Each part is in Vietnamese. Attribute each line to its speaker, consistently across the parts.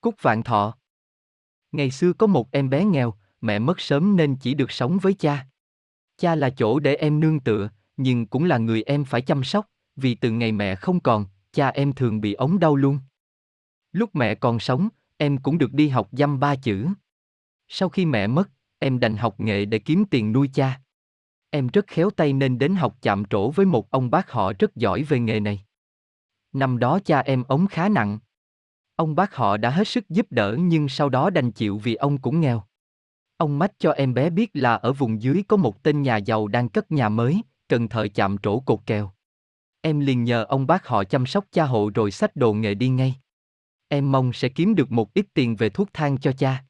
Speaker 1: Cúc Vạn Thọ Ngày xưa có một em bé nghèo, mẹ mất sớm nên chỉ được sống với cha. Cha là chỗ để em nương tựa, nhưng cũng là người em phải chăm sóc, vì từ ngày mẹ không còn, cha em thường bị ống đau luôn. Lúc mẹ còn sống, em cũng được đi học dăm ba chữ. Sau khi mẹ mất, em đành học nghệ để kiếm tiền nuôi cha. Em rất khéo tay nên đến học chạm trổ với một ông bác họ rất giỏi về nghề này. Năm đó cha em ống khá nặng. Ông bác họ đã hết sức giúp đỡ nhưng sau đó đành chịu vì ông cũng nghèo. Ông mách cho em bé biết là ở vùng dưới có một tên nhà giàu đang cất nhà mới, cần thợ chạm trổ cột kèo. Em liền nhờ ông bác họ chăm sóc cha hộ rồi xách đồ nghề đi ngay. Em mong sẽ kiếm được một ít tiền về thuốc thang cho cha.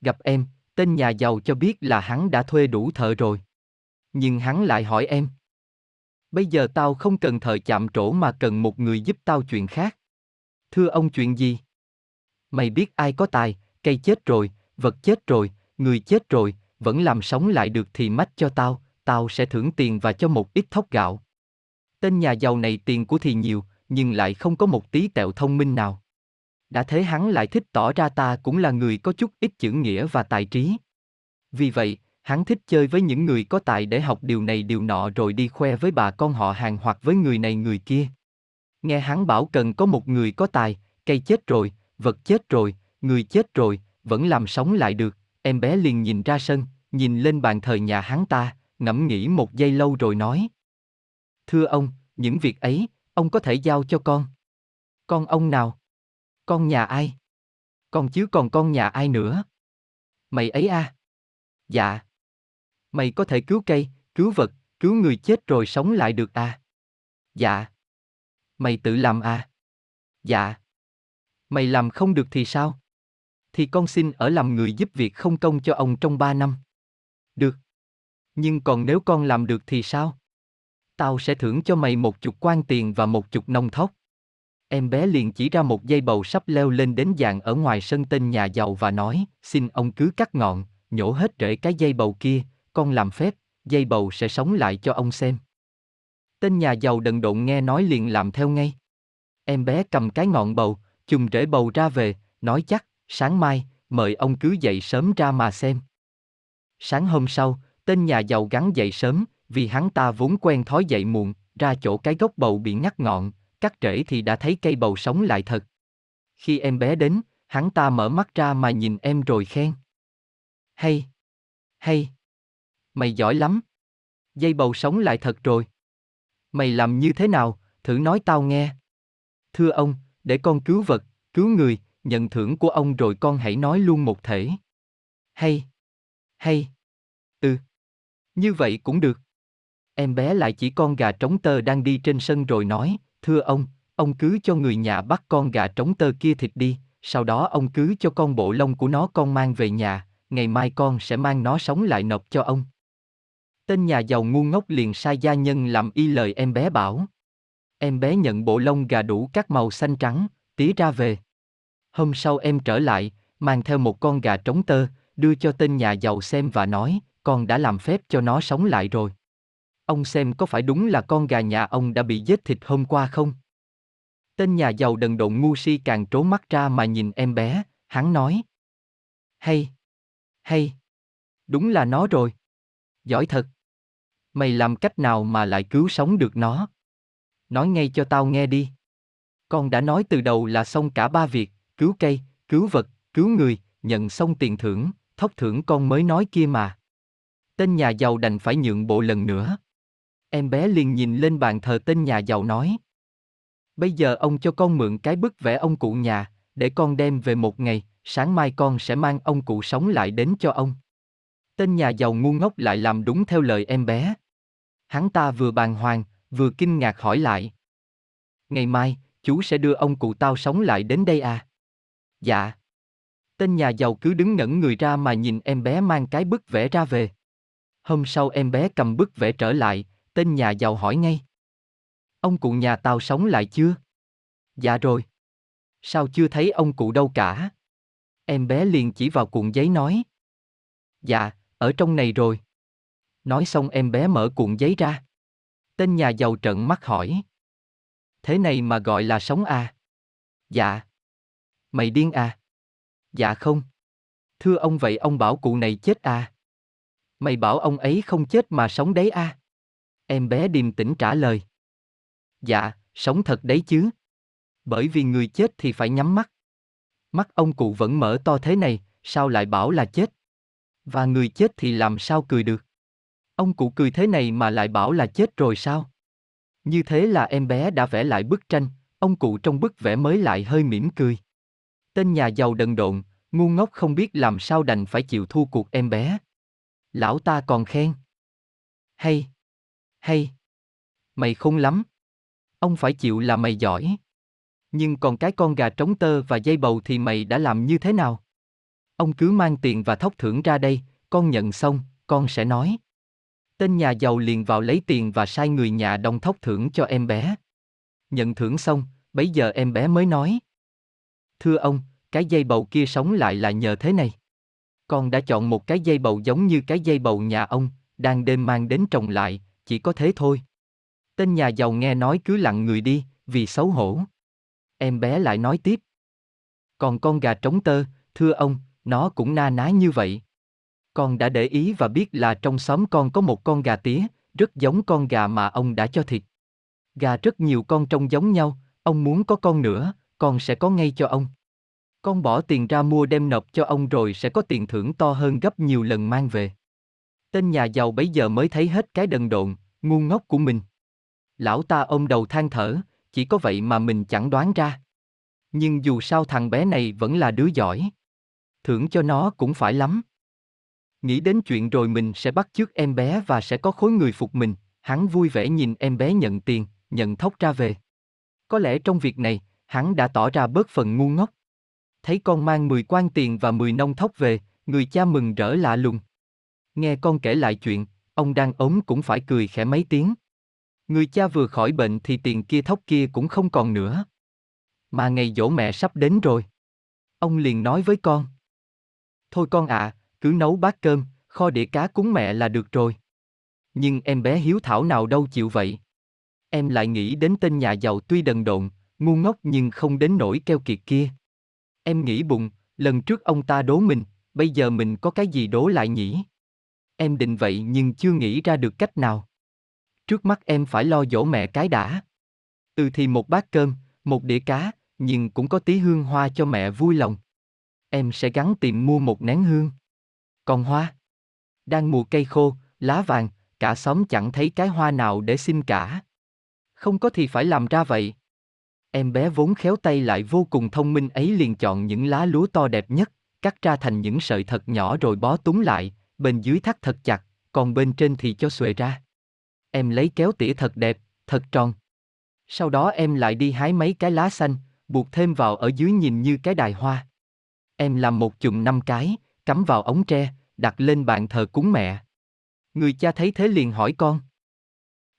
Speaker 1: Gặp em, tên nhà giàu cho biết là hắn đã thuê đủ thợ rồi. Nhưng hắn lại hỏi em. Bây giờ tao không cần thợ chạm trổ mà cần một người giúp tao chuyện khác. Thưa ông chuyện gì? Mày biết ai có tài, cây chết rồi, vật chết rồi, người chết rồi, vẫn làm sống lại được thì mách cho tao, tao sẽ thưởng tiền và cho một ít thóc gạo. Tên nhà giàu này tiền của thì nhiều, nhưng lại không có một tí tẹo thông minh nào. Đã thế hắn lại thích tỏ ra ta cũng là người có chút ít chữ nghĩa và tài trí. Vì vậy, hắn thích chơi với những người có tài để học điều này điều nọ rồi đi khoe với bà con họ hàng hoặc với người này người kia. Nghe hắn bảo cần có một người có tài, cây chết rồi, vật chết rồi, người chết rồi, vẫn làm sống lại được, em bé liền nhìn ra sân, nhìn lên bàn thờ nhà hắn ta, ngẫm nghĩ một giây lâu rồi nói. Thưa ông, những việc ấy, ông có thể giao cho con. Con ông nào? Con nhà ai? Con chứ còn con nhà ai nữa? Mày ấy à? Dạ. Mày có thể cứu cây, cứu vật, cứu người chết rồi sống lại được à? Dạ. Mày tự làm à? Dạ. Mày làm không được thì sao? Thì con xin ở làm người giúp việc không công cho ông trong ba năm. Được. Nhưng còn nếu con làm được thì sao? Tao sẽ thưởng cho mày một chục quan tiền và một chục nông thóc. Em bé liền chỉ ra một dây bầu sắp leo lên đến dạng ở ngoài sân tên nhà giàu và nói, xin ông cứ cắt ngọn, nhổ hết rễ cái dây bầu kia, con làm phép, dây bầu sẽ sống lại cho ông xem. Tên nhà giàu đần độn nghe nói liền làm theo ngay. Em bé cầm cái ngọn bầu, chùm rễ bầu ra về, nói chắc, sáng mai, mời ông cứ dậy sớm ra mà xem. Sáng hôm sau, tên nhà giàu gắn dậy sớm, vì hắn ta vốn quen thói dậy muộn, ra chỗ cái gốc bầu bị ngắt ngọn, cắt rễ thì đã thấy cây bầu sống lại thật. Khi em bé đến, hắn ta mở mắt ra mà nhìn em rồi khen. Hay! Hay! Mày giỏi lắm! Dây bầu sống lại thật rồi. Mày làm như thế nào, thử nói tao nghe. Thưa ông, để con cứu vật, cứu người, nhận thưởng của ông rồi con hãy nói luôn một thể. Hay! Hay! Ừ! Như vậy cũng được. Em bé lại chỉ con gà trống tơ đang đi trên sân rồi nói, thưa ông, ông cứ cho người nhà bắt con gà trống tơ kia thịt đi, sau đó ông cứ cho con bộ lông của nó con mang về nhà, ngày mai con sẽ mang nó sống lại nộp cho ông. Tên nhà giàu ngu ngốc liền sai gia nhân làm y lời em bé bảo. Em bé nhận bộ lông gà đủ các màu xanh trắng, tí ra về. Hôm sau em trở lại, mang theo một con gà trống tơ, đưa cho tên nhà giàu xem và nói, con đã làm phép cho nó sống lại rồi. Ông xem có phải đúng là con gà nhà ông đã bị giết thịt hôm qua không? Tên nhà giàu đần độn ngu si càng trố mắt ra mà nhìn em bé, hắn nói. Hay! Hay! Đúng là nó rồi. Giỏi thật. Mày làm cách nào mà lại cứu sống được nó? Nói ngay cho tao nghe đi. Con đã nói từ đầu là xong cả ba việc, cứu cây, cứu vật, cứu người, nhận xong tiền thưởng, thóc thưởng con mới nói kia mà. Tên nhà giàu đành phải nhượng bộ lần nữa. Em bé liền nhìn lên bàn thờ tên nhà giàu nói. Bây giờ ông cho con mượn cái bức vẽ ông cụ nhà, để con đem về một ngày, sáng mai con sẽ mang ông cụ sống lại đến cho ông. Tên nhà giàu ngu ngốc lại làm đúng theo lời em bé. Hắn ta vừa bàng hoàng, vừa kinh ngạc hỏi lại. Ngày mai, chú sẽ đưa ông cụ tao sống lại đến đây à? Dạ. Tên nhà giàu cứ đứng ngẩn người ra mà nhìn em bé mang cái bức vẽ ra về. Hôm sau em bé cầm bức vẽ trở lại, tên nhà giàu hỏi ngay. Ông cụ nhà tao sống lại chưa? Dạ rồi. Sao chưa thấy ông cụ đâu cả? Em bé liền chỉ vào cuộn giấy nói. Dạ, ở trong này rồi. Nói xong em bé mở cuộn giấy ra. Tên nhà giàu trợn mắt hỏi. Thế này mà gọi là sống à? Dạ. Mày điên à? Dạ không. Thưa ông vậy ông bảo cụ này chết à? Mày bảo ông ấy không chết mà sống đấy à? Em bé điềm tĩnh trả lời. Dạ, sống thật đấy chứ. Bởi vì người chết thì phải nhắm mắt. Mắt ông cụ vẫn mở to thế này, sao lại bảo là chết? Và người chết thì làm sao cười được? Ông cụ cười thế này mà lại bảo là chết rồi sao? Như thế là em bé đã vẽ lại bức tranh, ông cụ trong bức vẽ mới lại hơi mỉm cười. Tên nhà giàu đần độn, ngu ngốc không biết làm sao đành phải chịu thua cuộc em bé. Lão ta còn khen. Hay. Hay. Mày khôn lắm. Ông phải chịu là mày giỏi. Nhưng còn cái con gà trống tơ và dây bầu thì mày đã làm như thế nào? Ông cứ mang tiền và thóc thưởng ra đây, con nhận xong, con sẽ nói. Tên nhà giàu liền vào lấy tiền và sai người nhà đông thóc thưởng cho em bé. Nhận thưởng xong, bấy giờ em bé mới nói. Thưa ông, cái dây bầu kia sống lại là nhờ thế này. Con đã chọn một cái dây bầu giống như cái dây bầu nhà ông, đang đêm mang đến trồng lại, chỉ có thế thôi. Tên nhà giàu nghe nói cứ lặng người đi, vì xấu hổ. Em bé lại nói tiếp. Còn con gà trống tơ, thưa ông, nó cũng na ná như vậy. Con đã để ý và biết là trong xóm con có một con gà tía, rất giống con gà mà ông đã cho thịt. Gà rất nhiều con trông giống nhau, ông muốn có con nữa, con sẽ có ngay cho ông. Con bỏ tiền ra mua đem nộp cho ông rồi sẽ có tiền thưởng to hơn gấp nhiều lần mang về. Tên nhà giàu bấy giờ mới thấy hết cái đần độn, ngu ngốc của mình. Lão ta ôm đầu than thở, chỉ có vậy mà mình chẳng đoán ra. Nhưng dù sao thằng bé này vẫn là đứa giỏi. Thưởng cho nó cũng phải lắm. Nghĩ đến chuyện rồi mình sẽ bắt chước em bé và sẽ có khối người phục mình, hắn vui vẻ nhìn em bé nhận tiền, nhận thóc ra về. Có lẽ trong việc này, hắn đã tỏ ra bớt phần ngu ngốc. Thấy con mang 10 quan tiền và 10 nông thóc về, người cha mừng rỡ lạ lùng. Nghe con kể lại chuyện, ông đang ốm cũng phải cười khẽ mấy tiếng. Người cha vừa khỏi bệnh thì tiền kia thóc kia cũng không còn nữa. Mà ngày dỗ mẹ sắp đến rồi. Ông liền nói với con. Thôi con ạ, à, cứ nấu bát cơm, kho đĩa cá cúng mẹ là được rồi. Nhưng em bé hiếu thảo nào đâu chịu vậy. Em lại nghĩ đến tên nhà giàu tuy đần độn, ngu ngốc nhưng không đến nỗi keo kiệt kia. Em nghĩ bụng, lần trước ông ta đố mình, bây giờ mình có cái gì đố lại nhỉ? Em định vậy nhưng chưa nghĩ ra được cách nào. Trước mắt em phải lo dỗ mẹ cái đã. Ừ thì một bát cơm, một đĩa cá, nhưng cũng có tí hương hoa cho mẹ vui lòng. Em sẽ gắn tìm mua một nén hương. Còn hoa? Đang mùa cây khô, lá vàng, cả xóm chẳng thấy cái hoa nào để xin cả. Không có thì phải làm ra vậy. Em bé vốn khéo tay lại vô cùng thông minh ấy liền chọn những lá lúa to đẹp nhất, cắt ra thành những sợi thật nhỏ rồi bó túng lại, bên dưới thắt thật chặt, còn bên trên thì cho xuề ra. Em lấy kéo tỉa thật đẹp, thật tròn. Sau đó em lại đi hái mấy cái lá xanh, buộc thêm vào ở dưới nhìn như cái đài hoa. Em làm một chùm năm cái, cắm vào ống tre, đặt lên bàn thờ cúng mẹ. Người cha thấy thế liền hỏi con.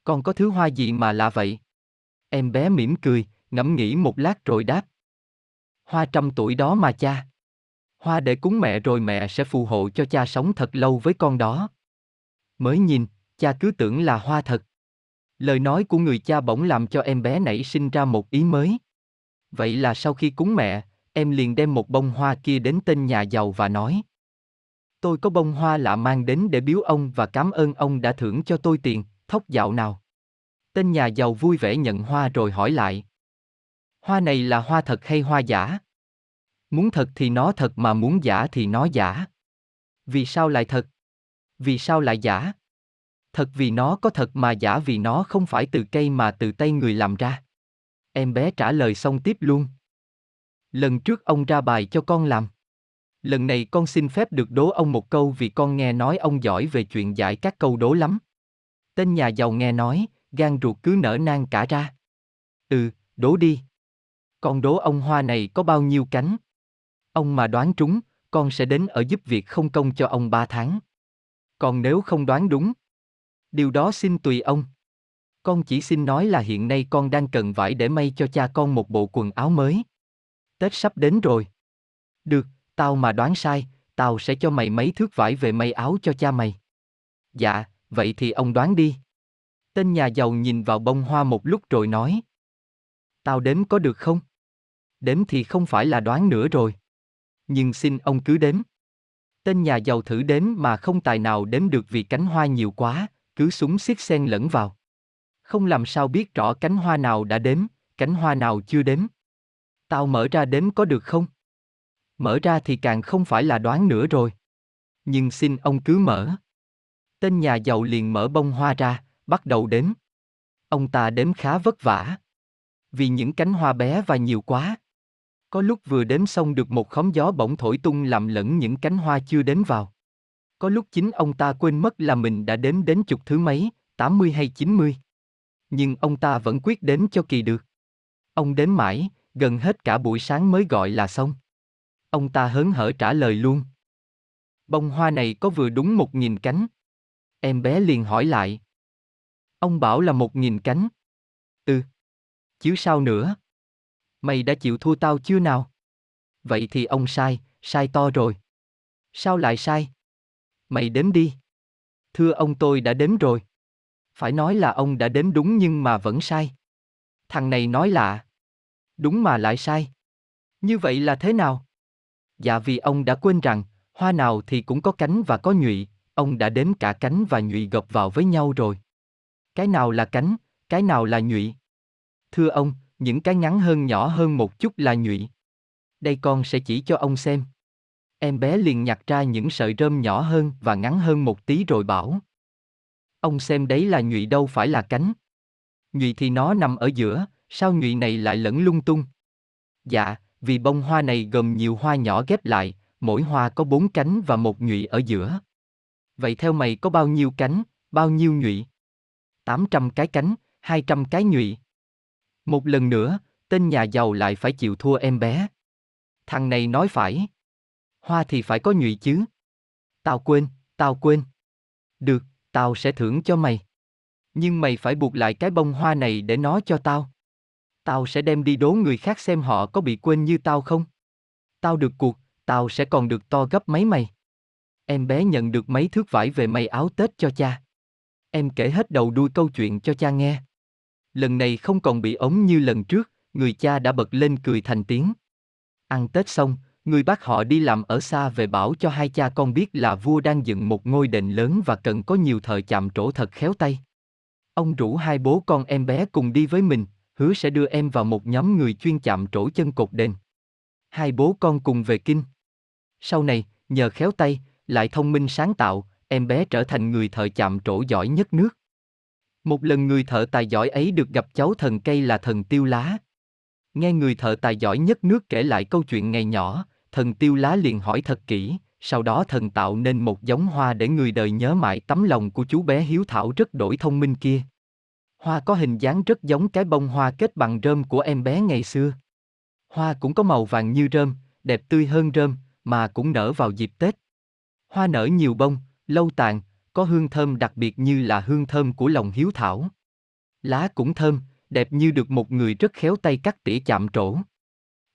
Speaker 1: Con có thứ hoa gì mà lạ vậy? Em bé mỉm cười, ngẫm nghĩ một lát rồi đáp. Hoa trăm tuổi đó mà cha. Hoa để cúng mẹ rồi mẹ sẽ phù hộ cho cha sống thật lâu với con đó. Mới nhìn, cha cứ tưởng là hoa thật. Lời nói của người cha bỗng làm cho em bé nảy sinh ra một ý mới. Vậy là sau khi cúng mẹ, em liền đem một bông hoa kia đến tên nhà giàu và nói. Tôi có bông hoa lạ mang đến để biếu ông và cảm ơn ông đã thưởng cho tôi tiền, thóc dạo nào. Tên nhà giàu vui vẻ nhận hoa rồi hỏi lại. Hoa này là hoa thật hay hoa giả? Muốn thật thì nó thật mà muốn giả thì nó giả. Vì sao lại thật? Vì sao lại giả? Thật vì nó có thật mà giả vì nó không phải từ cây mà từ tay người làm ra. Em bé trả lời xong tiếp luôn. Lần trước ông ra bài cho con làm. Lần này con xin phép được đố ông một câu vì con nghe nói ông giỏi về chuyện giải các câu đố lắm. Tên nhà giàu nghe nói, gan ruột cứ nở nang cả ra. Ừ, đố đi. Con đố ông hoa này có bao nhiêu cánh? Ông mà đoán trúng, con sẽ đến ở giúp việc không công cho ông ba tháng. Còn nếu không đoán đúng, điều đó xin tùy ông. Con chỉ xin nói là hiện nay con đang cần vải để may cho cha con một bộ quần áo mới. Tết sắp đến rồi. Được, tao mà đoán sai, tao sẽ cho mày mấy thước vải về may áo cho cha mày. Dạ, vậy thì ông đoán đi. Tên nhà giàu nhìn vào bông hoa một lúc rồi nói. Tao đếm có được không? Đếm thì không phải là đoán nữa rồi. Nhưng xin ông cứ đếm. Tên nhà giàu thử đếm mà không tài nào đếm được vì cánh hoa nhiều quá, cứ súng xiết xen lẫn vào. Không làm sao biết rõ cánh hoa nào đã đếm, cánh hoa nào chưa đếm. Tao mở ra đếm có được không? Mở ra thì càng không phải là đoán nữa rồi. Nhưng xin ông cứ mở. Tên nhà giàu liền mở bông hoa ra, bắt đầu đếm. Ông ta đếm khá vất vả. Vì những cánh hoa bé và nhiều quá. Có lúc vừa đếm xong được một khóm gió bỗng thổi tung làm lẫn những cánh hoa chưa đếm vào. Có lúc chính ông ta quên mất là mình đã đếm đến chục thứ mấy, 80 hay 90. Nhưng ông ta vẫn quyết đếm cho kỳ được. Ông đếm mãi, gần hết cả buổi sáng mới gọi là xong. Ông ta hớn hở trả lời luôn. Bông hoa này có vừa đúng một nghìn cánh. Em bé liền hỏi lại. Ông bảo là một nghìn cánh. Ừ. Chứ sao nữa? Mày đã chịu thua tao chưa nào? Vậy thì ông sai, sai to rồi. Sao lại sai? Mày đếm đi. Thưa ông tôi đã đếm rồi. Phải nói là ông đã đếm đúng nhưng mà vẫn sai. Thằng này nói lạ. Đúng mà lại sai. Như vậy là thế nào? Dạ vì ông đã quên rằng, hoa nào thì cũng có cánh và có nhụy, ông đã đếm cả cánh và nhụy gộp vào với nhau rồi. Cái nào là cánh, cái nào là nhụy? Thưa ông, những cái ngắn hơn nhỏ hơn một chút là nhụy. Đây con sẽ chỉ cho ông xem. Em bé liền nhặt ra những sợi rơm nhỏ hơn và ngắn hơn một tí rồi bảo. Ông xem đấy là nhụy đâu phải là cánh. Nhụy thì nó nằm ở giữa, sao nhụy này lại lẫn lung tung? Dạ, vì bông hoa này gồm nhiều hoa nhỏ ghép lại, mỗi hoa có bốn cánh và một nhụy ở giữa. Vậy theo mày có bao nhiêu cánh, bao nhiêu nhụy? 800 cái cánh, 200 cái nhụy. Một lần nữa, tên nhà giàu lại phải chịu thua em bé. Thằng này nói phải. Hoa thì phải có nhụy chứ. Tao quên, tao quên. Được, tao sẽ thưởng cho mày. Nhưng mày phải buộc lại cái bông hoa này để nó cho tao. Tao sẽ đem đi đố người khác xem họ có bị quên như tao không. Tao được cuộc, tao sẽ còn được to gấp mấy mày. Em bé nhận được mấy thước vải về may áo Tết cho cha. Em kể hết đầu đuôi câu chuyện cho cha nghe. Lần này không còn bị ống như lần trước, người cha đã bật lên cười thành tiếng. Ăn Tết xong, người bác họ đi làm ở xa về bảo cho hai cha con biết là vua đang dựng một ngôi đền lớn và cần có nhiều thợ chạm trổ thật khéo tay. Ông rủ hai bố con em bé cùng đi với mình, hứa sẽ đưa em vào một nhóm người chuyên chạm trổ chân cột đền. Hai bố con cùng về kinh. Sau này, nhờ khéo tay, lại thông minh sáng tạo, em bé trở thành người thợ chạm trổ giỏi nhất nước. Một lần người thợ tài giỏi ấy được gặp cháu thần cây là thần tiêu lá. Nghe người thợ tài giỏi nhất nước kể lại câu chuyện ngày nhỏ, thần tiêu lá liền hỏi thật kỹ, sau đó thần tạo nên một giống hoa để người đời nhớ mãi tấm lòng của chú bé hiếu thảo rất đổi thông minh kia. Hoa có hình dáng rất giống cái bông hoa kết bằng rơm của em bé ngày xưa. Hoa cũng có màu vàng như rơm, đẹp tươi hơn rơm, mà cũng nở vào dịp Tết. Hoa nở nhiều bông, lâu tàn, có hương thơm đặc biệt như là hương thơm của lòng hiếu thảo. Lá cũng thơm, đẹp như được một người rất khéo tay cắt tỉa chạm trổ.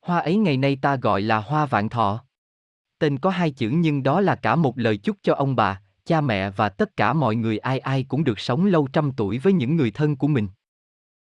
Speaker 1: Hoa ấy ngày nay ta gọi là hoa vạn thọ. Tên có hai chữ nhưng đó là cả một lời chúc cho ông bà, cha mẹ và tất cả mọi người ai ai cũng được sống lâu trăm tuổi với những người thân của mình.